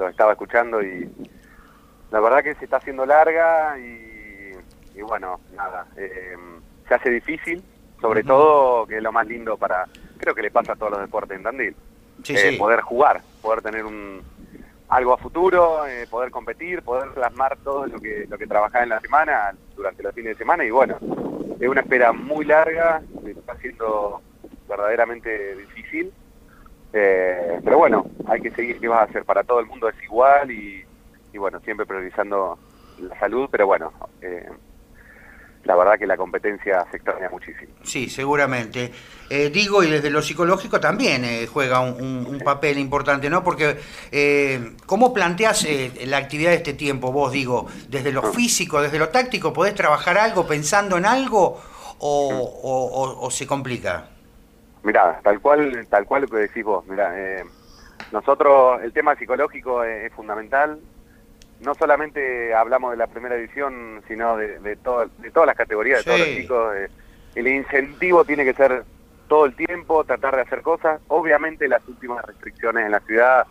los estaba escuchando y la verdad que se está haciendo larga y, y bueno, nada, eh, se hace difícil, sobre todo que es lo más lindo para, creo que le pasa a todos los deportes en Tandil, Sí, eh, sí. poder jugar, poder tener un algo a futuro, eh, poder competir, poder plasmar todo lo que lo que trabajás en la semana durante los fines de semana y bueno, es una espera muy larga, está siendo verdaderamente difícil, eh, pero bueno, hay que seguir, ¿qué vas a hacer? Para todo el mundo es igual y, y bueno, siempre priorizando la salud, pero bueno, eh, la verdad que la competencia se extraña muchísimo. Sí, seguramente. Eh, digo, y desde lo psicológico también eh, juega un, un- un papel importante, ¿no? Porque, eh, ¿cómo planteas eh, la actividad de este tiempo? Vos, digo, desde lo físico, desde lo táctico, ¿podés trabajar algo pensando en algo o, o- o- o se complica? Mirá, tal cual, tal cual lo que decís vos, mirá, eh, nosotros, el tema psicológico es, es fundamental, no solamente hablamos de la primera edición, sino de, de, todo- de todas las categorías, de todos los chicos, eh, el incentivo tiene que ser todo el tiempo, tratar de hacer cosas, obviamente las últimas restricciones en la ciudad,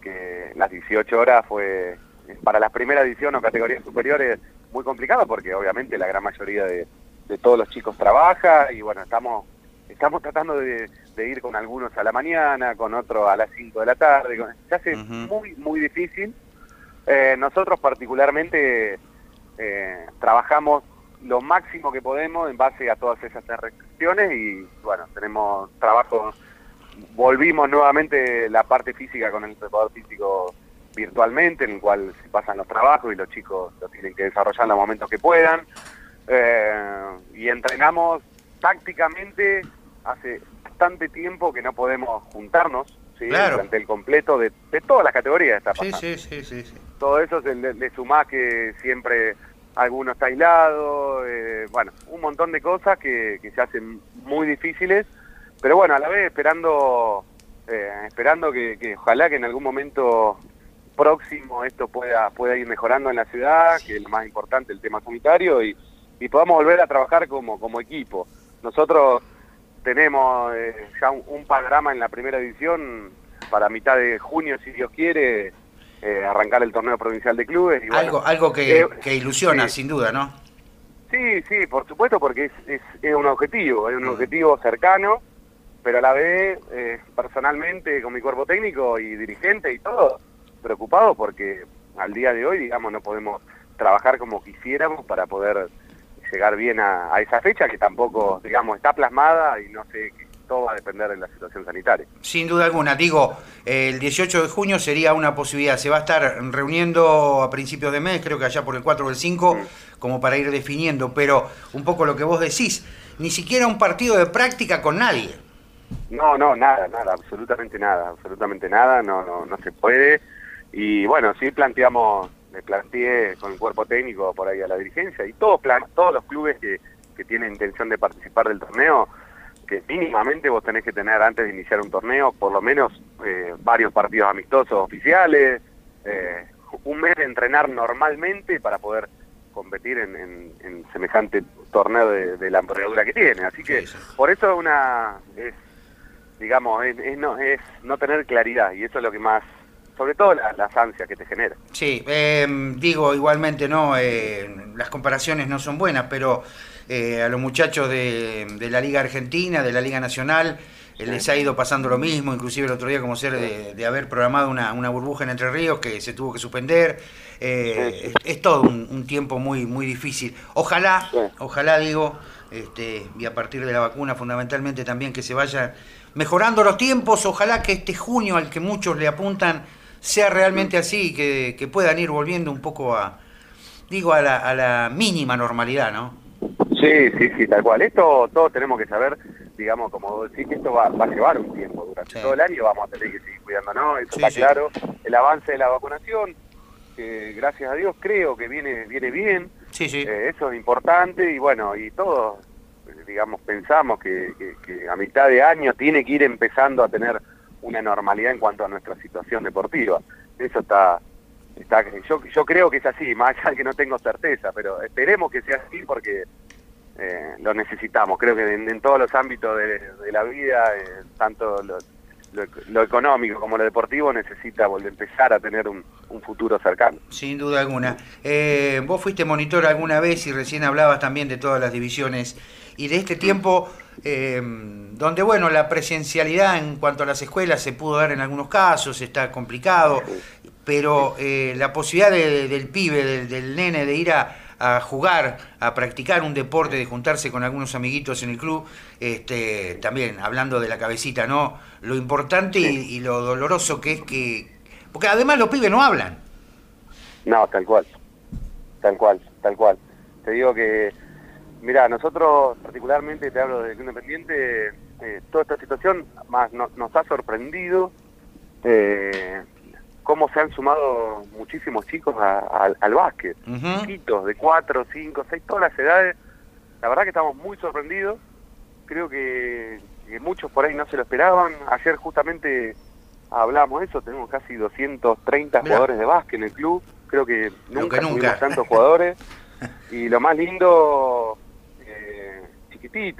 que las 18 horas fue, para la primera edición o categorías superiores, muy complicado porque obviamente la gran mayoría de, de todos los chicos trabaja y bueno, estamos estamos tratando de, de ir con algunos a la mañana, con otros a las 5 de la tarde, con- se hace muy, muy difícil. Eh, nosotros particularmente eh, trabajamos lo máximo que podemos en base a todas esas restricciones y bueno, tenemos trabajo, volvimos nuevamente la parte física con el preparador físico virtualmente, en el cual se pasan los trabajos y los chicos lo tienen que desarrollar en los momentos que puedan. Eh, y entrenamos tácticamente hace bastante tiempo que no podemos juntarnos ¿sí? Claro. durante el completo de, de todas las categorías está pasando. sí, sí, sí. sí. Todo eso se le, le sumás que siempre alguno está aislado, eh, bueno, un montón de cosas que, que se hacen muy difíciles, pero bueno, a la vez esperando, eh, esperando que, que ojalá que en algún momento próximo esto pueda, pueda ir mejorando en la ciudad, que es lo más importante, el tema sanitario, y, y podamos volver a trabajar como, como equipo. Nosotros tenemos eh, ya un, un panorama en la primera edición para mitad de junio, si Dios quiere, eh, arrancar el torneo provincial de clubes. Y bueno, algo algo que, eh, que ilusiona, sin duda, ¿no? Sí, sí, por supuesto, porque es, es, es un objetivo, es un objetivo cercano, pero a la vez, eh, personalmente, con mi cuerpo técnico y dirigente y todo, preocupado porque al día de hoy, digamos, no podemos trabajar como quisiéramos para poder llegar bien a, a esa fecha que tampoco, digamos, está plasmada y no sé, que todo va a depender de la situación sanitaria. Sin duda alguna. Digo, el 18 de junio sería una posibilidad. Se va a estar reuniendo a principios de mes, creo que allá por el 4 o el 5, como para ir definiendo. Pero un poco lo que vos decís, ni siquiera un partido de práctica con nadie. No, no, nada, nada, absolutamente nada, absolutamente nada, no, no, no se puede. Y bueno, sí planteamos, le planteé con el cuerpo técnico por ahí a la dirigencia y todos, plan, todos los clubes que, que tienen intención de participar del torneo, que mínimamente vos tenés que tener antes de iniciar un torneo, por lo menos eh, varios partidos amistosos oficiales, eh, un mes de entrenar normalmente para poder competir en, en- en semejante torneo de, de la envergadura que tiene. Así que por eso una es, digamos, es, es no, es no tener claridad y eso es lo que más, sobre todo la- las ansias que te genera. Sí, eh, digo igualmente, no, eh, las comparaciones no son buenas, pero eh, a los muchachos de, de la Liga Argentina, de la Liga Nacional, les ha ido pasando lo mismo, inclusive el otro día como ser de, de haber programado una, una burbuja en Entre Ríos que se tuvo que suspender. Sí, es, es todo un, un tiempo muy, muy difícil. Ojalá, Sí. ojalá digo, este, y a partir de la vacuna fundamentalmente también que se vayan mejorando los tiempos, ojalá que este junio al que muchos le apuntan sea realmente así, y que, que puedan ir volviendo un poco a, digo, a la, a la mínima normalidad, ¿no? Sí, sí, sí, tal cual. Esto todos tenemos que saber, digamos, como decís, que esto va, va a llevar un tiempo. Durante Sí. todo el año vamos a tener que seguir cuidándonos, eso Sí, está sí. claro. El avance de la vacunación, gracias a Dios creo que viene, viene bien. Sí, sí. Eh, eso es importante y bueno, y todos, eh, digamos, pensamos que, que- que a mitad de año tiene que ir empezando a tener una normalidad en cuanto a nuestra situación deportiva. Eso está, está yo, yo creo que es así, más allá de que no tengo certeza, pero esperemos que sea así porque eh, lo necesitamos. Creo que en, todos los ámbitos de, de la vida, eh, tanto los, lo, económico como lo deportivo necesita volver a empezar a tener un, futuro cercano. Sin duda alguna. Eh, vos fuiste monitor alguna vez y recién hablabas también de todas las divisiones y de este tiempo eh, donde, bueno, la presencialidad en cuanto a las escuelas se pudo dar en algunos casos, está complicado, pero eh, la posibilidad del pibe, del, nene, de ir a, jugar, a practicar un deporte, de juntarse con algunos amiguitos en el club, este, también hablando de la cabecita, ¿no? Lo importante y, lo doloroso que es que... Porque además los pibes no hablan. No, tal cual, tal cual, tal cual. Te digo que Mira, nosotros particularmente, te hablo de Independiente, eh, toda esta situación más nos ha sorprendido eh, cómo se han sumado muchísimos chicos al básquet, chiquitos de 4, 5, 6, todas las edades. La verdad que estamos muy sorprendidos, creo que, muchos por ahí no se lo esperaban. Ayer justamente hablamos de eso, tenemos casi 230 jugadores de básquet en el club, creo que nunca, nunca. tuvimos tantos jugadores. y lo más lindo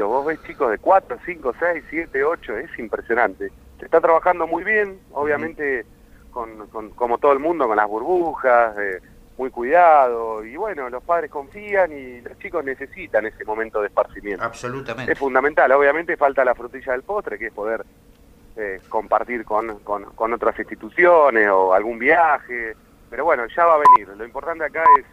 vos ves chicos de 4, 5, 6, 7, 8, es impresionante. Se está trabajando muy bien, obviamente con, como todo el mundo, con las burbujas, eh, muy cuidado, y bueno, los padres confían y los chicos necesitan ese momento de esparcimiento. Absolutamente. Es fundamental, obviamente falta la frutilla del postre, que es poder eh, compartir con, con, con otras instituciones o algún viaje, pero bueno, ya va a venir. Lo importante acá es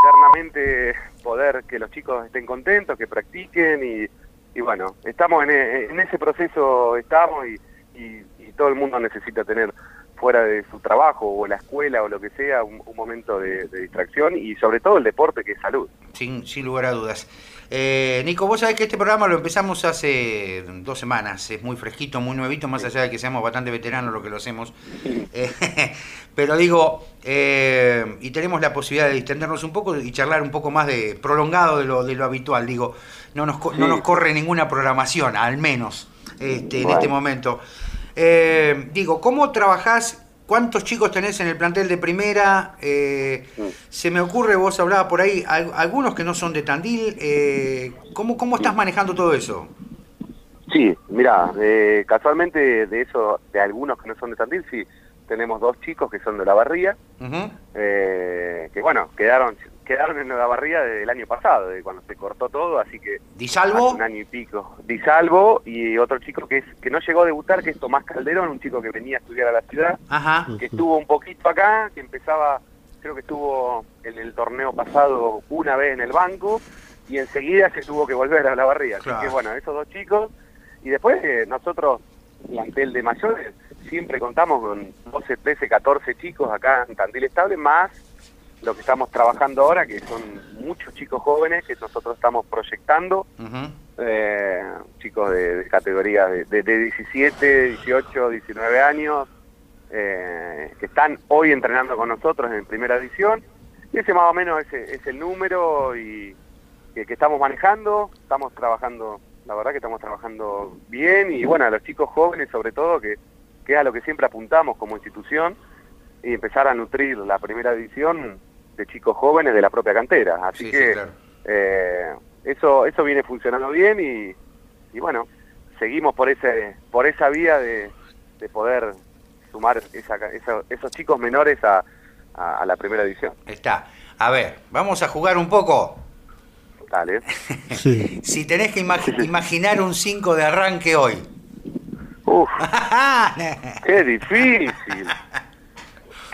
internamente poder que los chicos estén contentos, que practiquen y, y bueno, estamos en, en, ese proceso, estamos y, y, todo el mundo necesita tener fuera de su trabajo o la escuela o lo que sea un, momento de, distracción y sobre todo el deporte que es salud. Sin, sin lugar a dudas. Eh, Nico, vos sabés que este programa lo empezamos hace dos semanas, es muy fresquito, muy nuevito, más allá de que seamos bastante veteranos lo que lo hacemos. Eh, pero digo, eh, y tenemos la posibilidad de distendernos un poco y charlar un poco más de prolongado de lo, de lo habitual, digo, no nos, no nos corre ninguna programación, al menos este, en este momento. Digo, ¿cómo trabajás ¿Cuántos chicos tenés en el plantel de primera? Eh, se me ocurre, vos hablabas por ahí, algunos que no son de Tandil. Eh, ¿cómo, ¿Cómo estás manejando todo eso? Sí, mira, eh, casualmente de eso, de algunos que no son de Tandil, sí, tenemos dos chicos que son de la barría, que bueno, quedaron quedaron en la barría desde el año pasado, de cuando se cortó todo, así que... ¿Disalvo? Un año y pico. Disalvo y otro chico que es que no llegó a debutar, que es Tomás Calderón, un chico que venía a estudiar a la ciudad, que estuvo un poquito acá, que empezaba, creo que estuvo en el torneo pasado una vez en el banco, y enseguida se tuvo que volver a la barría. Así que bueno, esos dos chicos, y después eh, nosotros, plantel de mayores, siempre contamos con 12, 13, 14 chicos acá en Tandil Estable, más lo que estamos trabajando ahora, que son muchos chicos jóvenes que nosotros estamos proyectando, eh, chicos de, categoría de, de, 17, 18, 19 años, eh, que están hoy entrenando con nosotros en primera edición. Y ese más o menos es, es el número y que, estamos manejando, estamos trabajando, la verdad que estamos trabajando bien. Y bueno, a los chicos jóvenes sobre todo, que, que es a lo que siempre apuntamos como institución, y empezar a nutrir la primera edición de chicos jóvenes de la propia cantera. Así que eh, eso eso viene funcionando bien y, y, bueno, seguimos por ese por esa vía de, de poder sumar esa, esos chicos menores a, a, la primera edición. Está. A ver, vamos a jugar un poco. Dale. si tenés que imaginar un 5 de arranque hoy. Uf, qué difícil.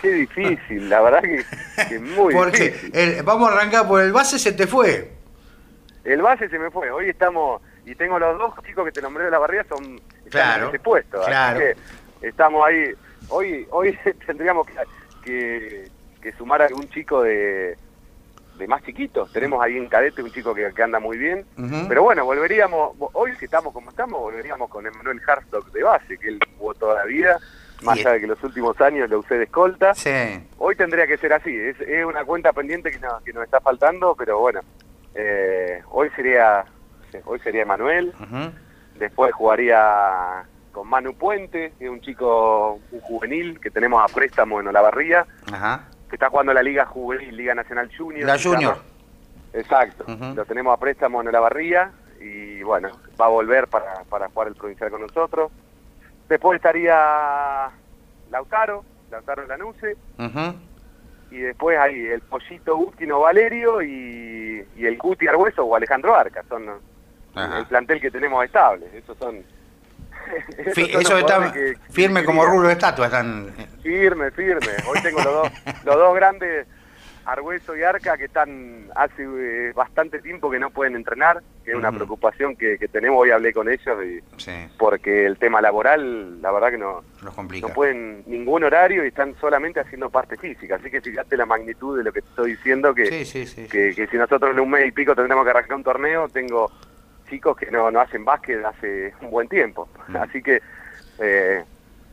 Qué difícil, la verdad que, es muy Porque difícil. vamos a arrancar por el base, se te fue. El base se me fue. Hoy estamos, y tengo los dos chicos que te nombré de la barriga, son claro, en ese puesto. Claro. Así que estamos ahí. Hoy hoy tendríamos que, que, sumar a algún chico de, de más chiquitos. Tenemos ahí en cadete un chico que, que anda muy bien. Pero bueno, volveríamos, hoy si estamos como estamos, volveríamos con Emanuel Harstock de base, que él jugó toda la vida más allá de que los últimos años lo usé de escolta. Hoy tendría que ser así, es, una cuenta pendiente que, que nos está faltando, pero bueno, eh, hoy sería hoy sería Emanuel, después jugaría con Manu Puente, que es un chico, un juvenil que tenemos a préstamo en Olavarría, que está jugando la Liga Juvenil, Liga Nacional Junior. La Junior. Exacto, lo tenemos a préstamo en Olavarría y bueno, va a volver para, para jugar el provincial con nosotros. Después estaría Lautaro, Lautaro Lanuse. Y después hay el Pollito Útino Valerio y, el Cuti Argüeso o Alejandro Arca. Son el plantel que tenemos estable. Esos son... Eso está firme como rulo de estatua. Están... Firme, firme. Hoy tengo los dos, los dos grandes Argüeso y Arca que están hace eh, bastante tiempo que no pueden entrenar, que es una preocupación que, tenemos, hoy hablé con ellos, y, porque el tema laboral, la verdad que no, no pueden ningún horario y están solamente haciendo parte física, así que fíjate la magnitud de lo que te estoy diciendo, que, que, si nosotros en un mes y pico tendremos que arrancar un torneo, tengo chicos que no, no hacen básquet hace un buen tiempo, así que eh,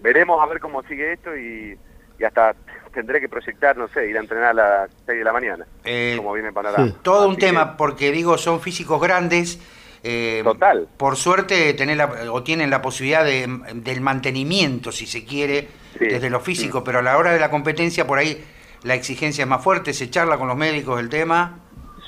veremos a ver cómo sigue esto y, y hasta tendré que proyectar, no sé, ir a entrenar a las 6 de la mañana, eh, como viene Panorama. Todo un tema, porque digo, son físicos grandes. Eh, Total. Por suerte tener o tienen la posibilidad de, del mantenimiento, si se quiere, desde lo físico, pero a la hora de la competencia por ahí la exigencia es más fuerte, se charla con los médicos el tema.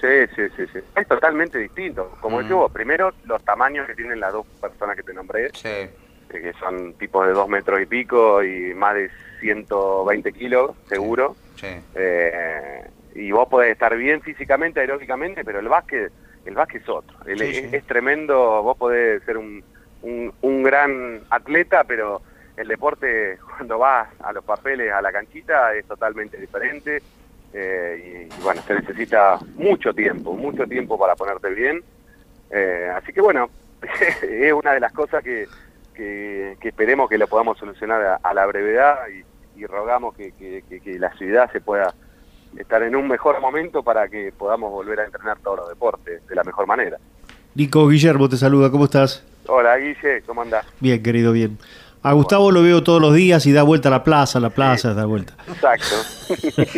Sí, sí, sí, sí. Es totalmente distinto. Como mm. digo, primero los tamaños que tienen las dos personas que te nombré, eh, que son tipos de dos metros y pico y más de 120 kilos, seguro. Eh, y vos podés estar bien físicamente, aeróbicamente, pero el básquet, el básquet es otro. es, tremendo, vos podés ser un, un, gran atleta, pero el deporte cuando vas a los papeles, a la canchita, es totalmente diferente. Eh, y, bueno, se necesita mucho tiempo, mucho tiempo para ponerte bien. Eh, así que bueno, es una de las cosas que, que, esperemos que lo podamos solucionar a, la brevedad y, rogamos que, la ciudad se pueda estar en un mejor momento para que podamos volver a entrenar todos los deportes de la mejor manera. Nico Guillermo te saluda, ¿cómo estás? Hola Guille, ¿cómo andás? Bien, querido, bien. A Gustavo lo veo todos los días y da vuelta a la plaza, a la plaza, da vuelta. Exacto.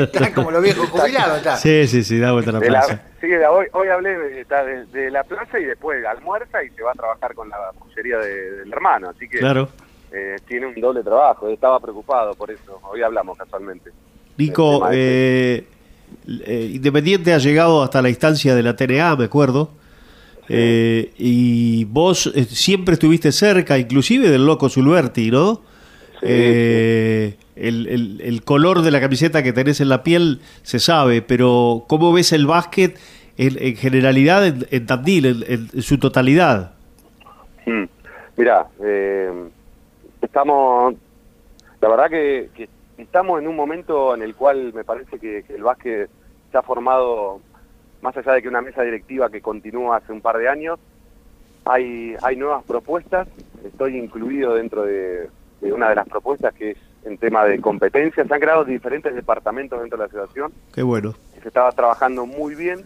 Está como los viejos jubilados, está. Sí, sí, sí, da vuelta a la plaza. sí, hoy, hoy hablé de, la plaza y después almuerza y se va a trabajar con la pollería del hermano, así que claro. Eh, tiene un doble trabajo. Estaba preocupado por eso, hoy hablamos casualmente. Nico, eh, eh, Independiente ha llegado hasta la instancia de la TNA, me acuerdo. Eh, y vos eh, siempre estuviste cerca, inclusive del loco Zulberti, ¿no? Eh, el, color de la camiseta que tenés en la piel se sabe, pero ¿cómo ves el básquet en, generalidad en, Tandil, en, su totalidad? Hmm. Mira, estamos, la verdad que, estamos en un momento en el cual me parece que, que el básquet se ha formado más allá de que una mesa directiva que continúa hace un par de años, hay, hay nuevas propuestas, estoy incluido dentro de, una de las propuestas que es en tema de competencias, se han creado diferentes departamentos dentro de la asociación. Qué bueno. Se estaba trabajando muy bien,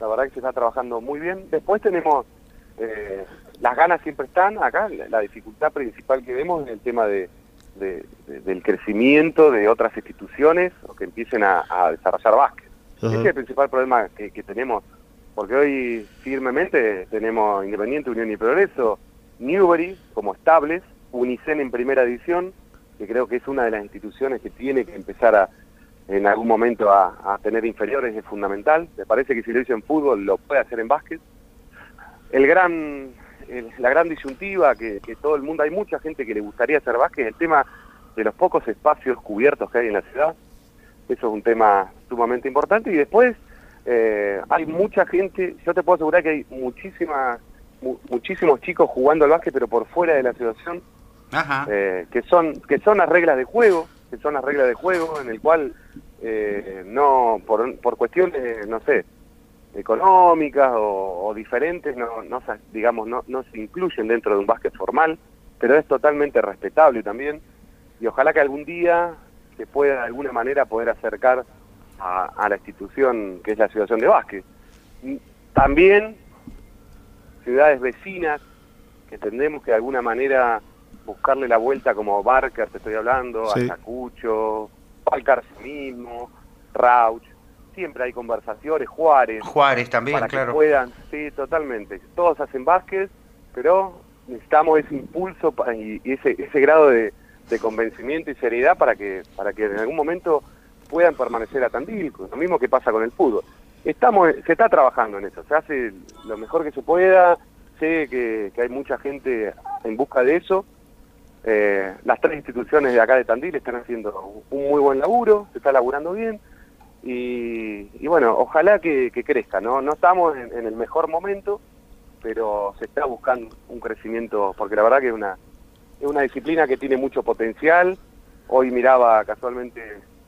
la verdad que se está trabajando muy bien. Después tenemos, eh, las ganas siempre están acá, la, dificultad principal que vemos en el tema de, del crecimiento de otras instituciones o que empiecen a, a desarrollar básquet. Ese es el principal problema que, tenemos, porque hoy firmemente tenemos Independiente, Unión y Progreso, Newbery como estables, Unicen en primera edición, que creo que es una de las instituciones que tiene que empezar a en algún momento a, tener inferiores es fundamental. Me parece que si lo hizo en fútbol lo puede hacer en básquet. El gran, la gran disyuntiva que, que, todo el mundo, hay mucha gente que le gustaría hacer básquet, el tema de los pocos espacios cubiertos que hay en la ciudad. Eso es un tema sumamente importante. Y después eh, hay mucha gente, yo te puedo asegurar que hay muchísimas, muchísimos chicos jugando al básquet, pero por fuera de la situación, eh, que son que son las reglas de juego, que son las reglas de juego en el cual eh, no por, por cuestiones, no sé, económicas o, diferentes, no, no digamos no, no se incluyen dentro de un básquet formal, pero es totalmente respetable también. Y ojalá que algún día se pueda de alguna manera poder acercar a, la institución que es la situación de básquet. También ciudades vecinas que tendremos que de alguna manera buscarle la vuelta como Barker, te estoy hablando, sí. Ayacucho, mismo, Rauch, siempre hay conversaciones, Juárez. Juárez también, para claro. Que puedan, sí, totalmente. Todos hacen básquet, pero necesitamos ese impulso y ese, ese grado de, de convencimiento y seriedad para que, para que en algún momento puedan permanecer a Tandil, lo mismo que pasa con el fútbol. Estamos, se está trabajando en eso, se hace lo mejor que se pueda, sé que, hay mucha gente en busca de eso, eh, las tres instituciones de acá de Tandil están haciendo un muy buen laburo, se está laburando bien y, bueno, ojalá que, crezca, ¿no? No estamos en, el mejor momento, pero se está buscando un crecimiento, porque la verdad que es una, es una disciplina que tiene mucho potencial. Hoy miraba casualmente,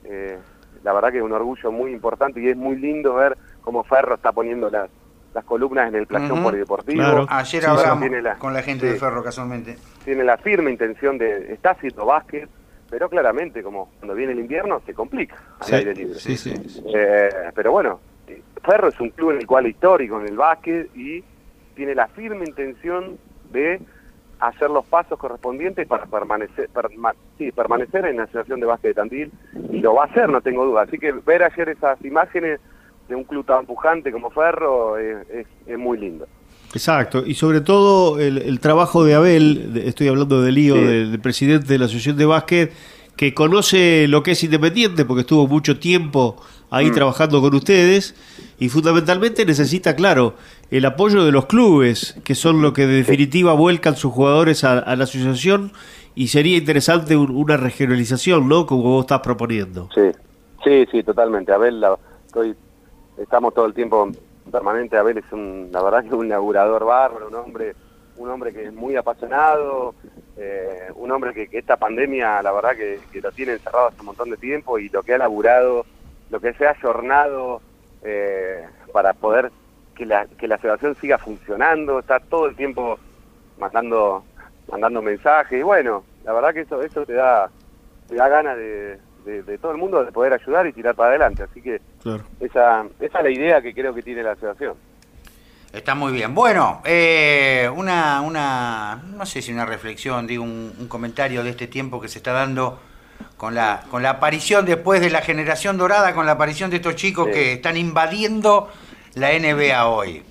eh, la verdad que es un orgullo muy importante y es muy lindo ver cómo Ferro está poniendo las, las columnas en el plantón polideportivo. Ayer hablamos con la gente de Ferro casualmente. Tiene la firme intención de, está haciendo básquet, pero claramente como cuando viene el invierno se complica al aire libre. Eh, pero bueno, Ferro es un club en el cual histórico en el básquet y tiene la firme intención de hacer los pasos correspondientes para permanecer sí, permanecer en la situación de básquet de Tandil y lo va a hacer, no tengo duda. Así que ver ayer esas imágenes de un club tan pujante como Ferro es, es muy lindo. Exacto, y sobre todo el, trabajo de Abel, estoy hablando de Lío, del, presidente de la Asociación de Básquet, que conoce lo que es independiente porque estuvo mucho tiempo ahí mm. trabajando con ustedes y fundamentalmente necesita, claro, el apoyo de los clubes, que son lo que en definitiva vuelcan sus jugadores a, la asociación y sería interesante una regionalización, ¿no? Como vos estás proponiendo. Sí, sí, sí, totalmente. Abel, estoy, estamos todo el tiempo permanente Abel es un, la verdad que un laburador bárbaro, un hombre, un hombre que es muy apasionado, eh, un hombre que, esta pandemia la verdad que, lo tiene encerrado hace un montón de tiempo y lo que ha laburado, lo que se ha jornado eh, para poder que la, que la situación siga funcionando, está todo el tiempo mandando mandando mensajes y bueno, la verdad que eso eso te da te da ganas de, de, todo el mundo de poder ayudar y tirar para adelante. Así que esa, esa es la idea que creo que tiene la asociación. Está muy bien. Bueno, eh, una, una, no sé si una reflexión, digo, un, comentario de este tiempo que se está dando con la, con la aparición después de la generación dorada, con la aparición de estos chicos que están invadiendo la NBA hoy.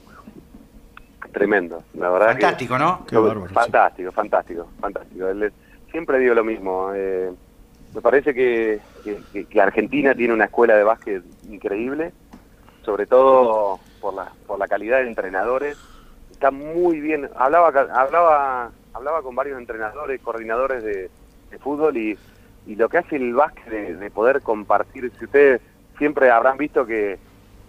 Tremendo, la verdad. Fantástico, ¿no? fantástico, fantástico, fantástico. Siempre digo lo mismo. Eh, me parece que, Argentina tiene una escuela de básquet increíble, sobre todo por la, por la calidad de entrenadores. Está muy bien. Hablaba, hablaba, hablaba con varios entrenadores, coordinadores de, fútbol y, lo que hace el básquet de, poder compartir. Si ustedes siempre habrán visto que,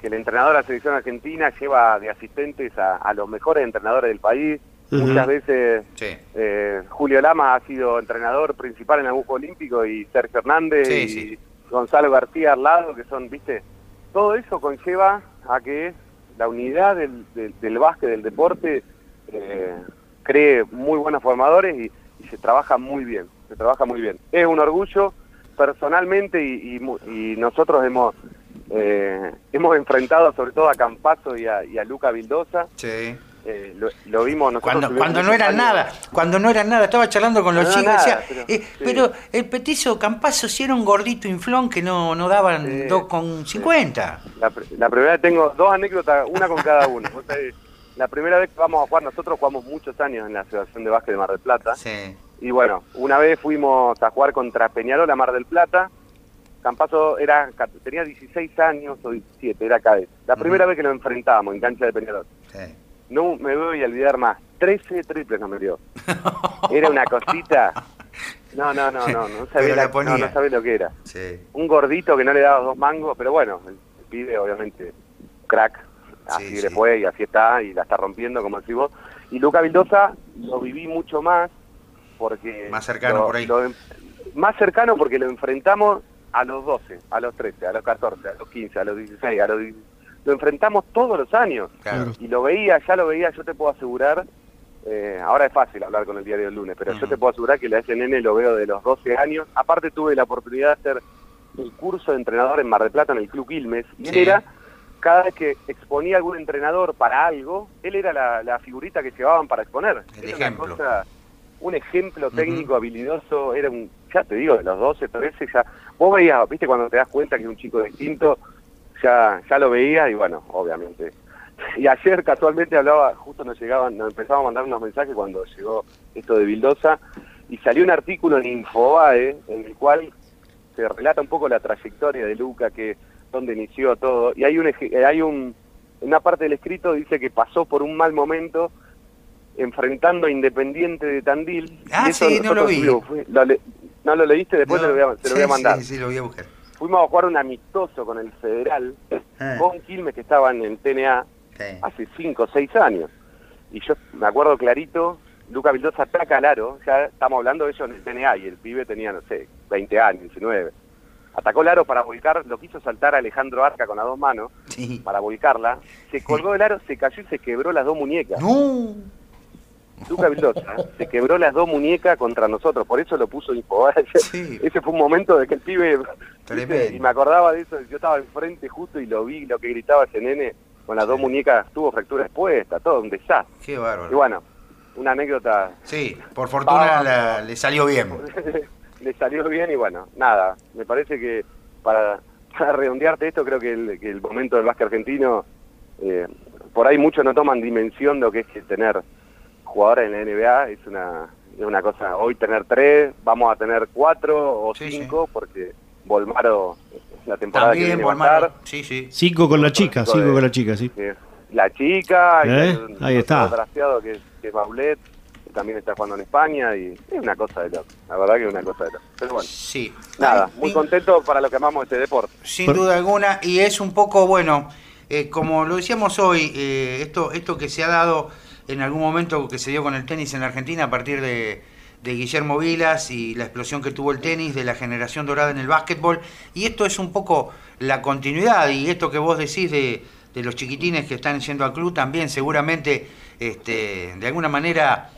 el entrenador de la selección argentina lleva de asistentes a los mejores entrenadores del país. Muchas veces eh, Julio Lama ha sido entrenador principal en el Juego Olímpico y Sergio Hernández y Gonzalo García al lado, que son, viste, todo eso conlleva a que la unidad del, del, básquet, del deporte, eh, cree muy buenos formadores y, se trabaja muy bien, se trabaja muy bien. Es un orgullo personalmente y, nosotros hemos eh, hemos enfrentado sobre todo a Campazo y a, y a Luca Vildosa. Sí eh, lo, vimos nosotros. Cuando, no eran nada, cuando no eran nada, estaba charlando con los chicos decía, pero, eh, el petizo Campazo si era un gordito inflón que no, no daban 2,50. La, la primera vez tengo dos anécdotas, una con cada uno. la primera vez que vamos a jugar, nosotros jugamos muchos años en la Asociación de Básquet de Mar del Plata. Y bueno, una vez fuimos a jugar contra Peñarol a Mar del Plata. Campazo era, tenía 16 años o 17, era cadete. La primera vez que lo enfrentábamos en cancha de Peñarol. Sí no me voy a olvidar más. 13 triples no me dio. Era una cosita. No, no, no, no, no sabía, no, no lo que era. Un gordito que no le daba dos mangos, pero bueno, el, pibe obviamente crack, así le fue y así está y la está rompiendo como decís vos. Y Luca Vildosa lo viví mucho más porque... Más cercano por ahí. más cercano porque lo enfrentamos a los 12, a los 13, a los 14, a los 15, a los 16, a los 17 lo enfrentamos todos los años. Y lo veía, ya lo veía, yo te puedo asegurar, eh, ahora es fácil hablar con el diario del lunes, pero yo te puedo asegurar que la SNN lo veo de los 12 años. Aparte tuve la oportunidad de hacer el curso de entrenador en Mar del Plata, en el Club Quilmes, y él era, cada vez que exponía algún entrenador para algo, él era la, figurita que llevaban para exponer. El ejemplo. Un ejemplo técnico, habilidoso, era un, ya te digo, de los 12, 13, ya, vos veías, viste cuando te das cuenta que es un chico distinto, ya, ya lo veía y bueno, obviamente. Y ayer casualmente hablaba, justo nos llegaban, nos empezaban a mandar unos mensajes cuando llegó esto de Vildosa y salió un artículo en Infobae en el cual se relata un poco la trayectoria de Luca, que donde inició todo y hay un hay un una parte del escrito dice que pasó por un mal momento enfrentando a Independiente de Tandil. Ah, eso sí, no lo vi. tuvimos- fue- lo le- no lo leíste, después No, te lo voy a, te lo voy a mandar. Sí, sí, lo voy a buscar. Fuimos a jugar un amistoso con el Federal, Ah. con Quilmes que estaban en TNA Sí. hace 5 o 6 años. Y yo me acuerdo clarito, Luca Vildosa ataca al aro, ya estamos hablando de ellos en el TNA, y el pibe tenía, no sé, 20 años, 19. Atacó el aro para volcar, lo quiso saltar a Alejandro Arca con las dos manos, Sí. para volcarla, se colgó del aro, se cayó y se quebró las dos muñecas. No. Luca Vildosa se quebró las dos muñecas contra nosotros, por eso lo puso Infobae. Sí. Ese fue un momento de que el pibe... Y me acordaba de eso, yo estaba enfrente justo y lo vi, lo que gritaba ese nene, con las dos muñecas, tuvo fractura expuesta, todo un desastre. Qué Y bárbaro. bueno, una anécdota Sí, por fortuna la- le salió bien. le salió bien y bueno, nada, me parece que para, para redondearte esto, creo que el, que el momento del básquet argentino, eh, por ahí muchos no toman dimensión de lo que es tener jugadores en la NBA, es una, es una cosa, hoy tener tres, vamos a tener cuatro o Sí, cinco, porque Volmaro, la temporada que También, viene va a Volmaro. estar, Sí, sí. Cinco con la chica, cinco de- con la chica, sí. que la chica, y ¿Eh? el- Ahí está. que es, que es Baulet, que también está jugando en España, y es una cosa de loco, la verdad que es una cosa de loco. Pero bueno. Sí. Nada, muy y- contento para los que amamos este deporte. Sin duda alguna, y es un poco, bueno, eh, como lo decíamos hoy, eh, esto, esto que se ha dado en algún momento que se dio con el tenis en la Argentina a partir de, de Guillermo Vilas y la explosión que tuvo el tenis, de la generación dorada en el básquetbol, y esto es un poco la continuidad, y esto que vos decís de, de los chiquitines que están yendo al club también seguramente, este, de alguna manera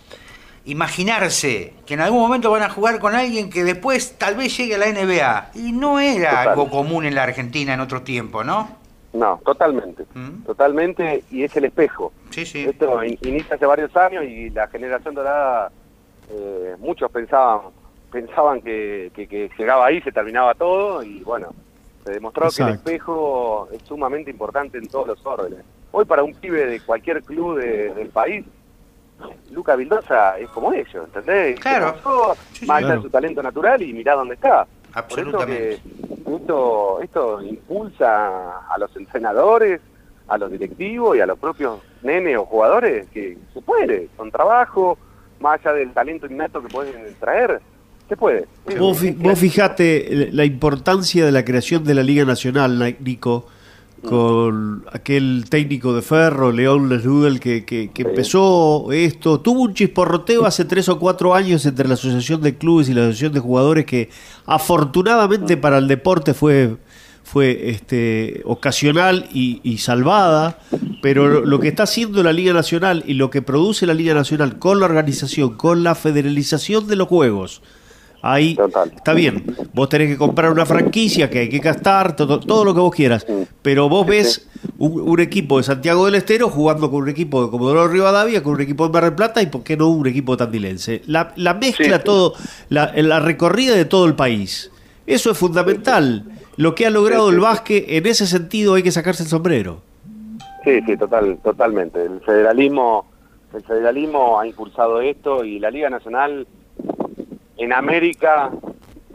imaginarse que en algún momento van a jugar con alguien que después tal vez llegue a la NBA. Y no era Total. algo común en la Argentina en otro tiempo, ¿no? No, totalmente, ¿Mm? totalmente, y es el espejo. Sí, sí. Esto in- inicia hace varios años y la generación dorada, eh, muchos pensaban pensaban que, que, que llegaba ahí, se terminaba todo, y bueno, se demostró que el espejo es sumamente importante en todos los órdenes. Hoy para un pibe de cualquier club de- del país, Luca Vildosa es como ellos, ¿entendés? Claro. Mostró, Sí, sí. más allá Claro. de su talento natural y mirá dónde está. Absolutamente. Por eso que esto, esto impulsa a los entrenadores, a los directivos y a los propios nenes o jugadores que se puede, con trabajo, más allá del talento innato que pueden traer, se puede. Vos, fi- vos fijate la importancia de la creación de la Liga Nacional, Ni- Nico, con aquel técnico de Ferro, León Lesrudel, que, que, que Sí. empezó esto. Tuvo un chisporroteo hace tres o cuatro años entre la Asociación de Clubes y la Asociación de Jugadores que afortunadamente para el deporte fue fue este ocasional y, y salvada, pero lo, lo que está haciendo la Liga Nacional y lo que produce la Liga Nacional con la organización, con la federalización de los juegos, ahí Total. está bien. Vos tenés que comprar una franquicia que hay que gastar, todo, todo lo que vos quieras, pero vos ves un, un equipo de Santiago del Estero jugando con un equipo de Comodoro Rivadavia, con un equipo de Mar del Plata y por qué no un equipo tandilense. La, la mezcla, Sí. todo, la, la recorrida de todo el país. Eso es fundamental. Lo que ha logrado el básquet, en ese sentido hay que sacarse el sombrero. Sí, sí, total, totalmente. El federalismo, el federalismo ha impulsado esto y la Liga Nacional en América,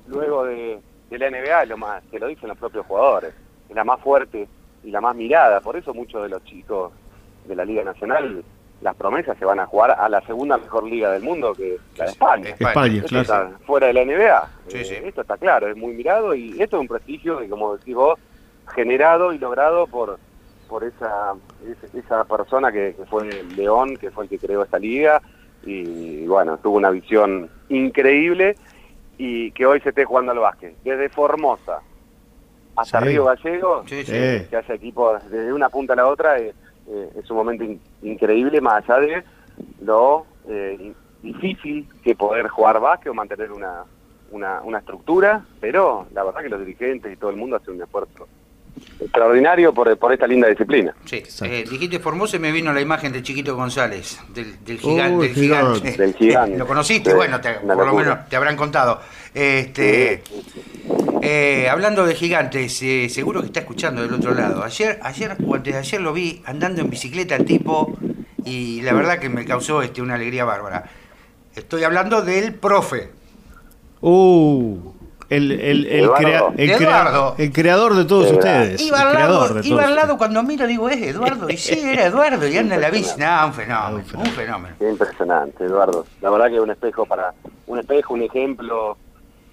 luego de, de la NBA, lo más, te lo dicen los propios jugadores, es la más fuerte y la más mirada. Por eso muchos de los chicos de la Liga Nacional, las promesas se van a jugar a la segunda mejor liga del mundo, que es la de España. España. Esto claro. está fuera de la NBA. Sí, Eh, sí. Esto está claro, es muy mirado y esto es un prestigio que, como decís vos, generado y logrado por por esa esa- esa persona que, que fue León, que fue el que creó esta liga y bueno, tuvo una visión increíble y que hoy se esté jugando al básquet. Desde Formosa hasta Sí. Río Gallegos, Sí, sí. Eh. que haya equipos desde una punta a la otra eh, eh, es un momento in- increíble más allá de lo eh, difícil que poder jugar básquet o mantener una, una, una estructura, pero la verdad que los dirigentes y todo el mundo hacen un esfuerzo extraordinario por, por esta linda disciplina. Sí, eh, dijiste Formosa y me vino la imagen de Chiquito González, del, del, Oh, del el gigante. gigante. Del gigante. ¿Lo conociste? Sí, bueno, te- por lo menos te habrán contado. Este, eh, hablando de gigantes, eh, seguro que está escuchando del otro lado. Ayer, ayer o antes de ayer lo vi andando en bicicleta el tipo y la verdad que me causó este, una alegría bárbara. Estoy hablando del profe. Uh, El, el, el, crea- el crea- creador de todos Eduardo. ustedes. Iba al lado, de todos iba al lado cuando miro digo, es Eduardo. Y sí, era Eduardo. Y anda la bici. No, un fenómeno. Un Un fenómeno. Qué impresionante, Eduardo. La verdad que es un espejo para, un espejo, un ejemplo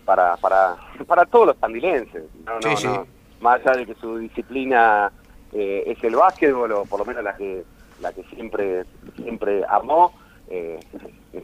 para, para, para todos los tandilenses. No, no, Sí, sí. no. Más allá de que su disciplina eh, es el básquetbol, o por lo menos la que, la que siempre, siempre amó, eh,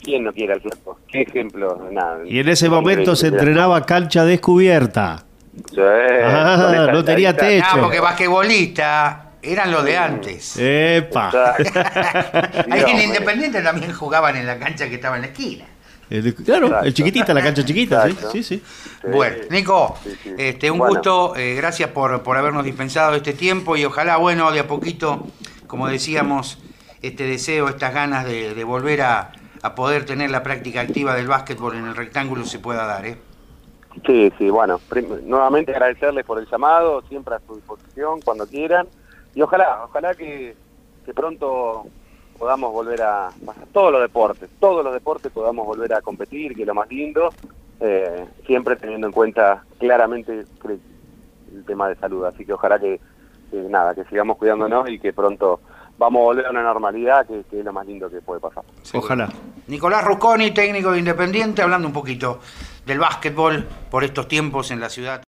¿quién no quiere al flaco? ¿Qué ejemplo? Nada, Y en ese momento se entrenaba cancha descubierta. Sí, Ah, no tenía charadita. techo. Ah, porque basquetbolista eran los de antes. ¡Epa! Ahí en. Independiente también jugaban en la cancha que estaba en la esquina. El- claro, Exacto. el chiquitita, la cancha chiquita, sí, sí, sí. Sí. Bueno, Nico, Sí, sí. este, un Bueno. gusto, eh, gracias por, por habernos dispensado este tiempo y ojalá, bueno, de a poquito, como decíamos, este deseo, estas ganas de, de volver a, poder tener la práctica activa del básquetbol en el rectángulo se pueda dar, ¿eh? Sí, sí, bueno, nuevamente agradecerles por el llamado, siempre a su disposición, cuando quieran, y ojalá, ojalá que, pronto podamos volver a, a todos los deportes, todos los deportes podamos volver a competir, que es lo más lindo, eh, siempre teniendo en cuenta claramente el tema de salud, así que ojalá que nada, que sigamos cuidándonos y que pronto vamos a volver a una normalidad, que, que es lo más lindo que puede pasar. Ojalá. Nicolás Rusconi, técnico de Independiente, hablando un poquito del básquetbol por estos tiempos en la ciudad.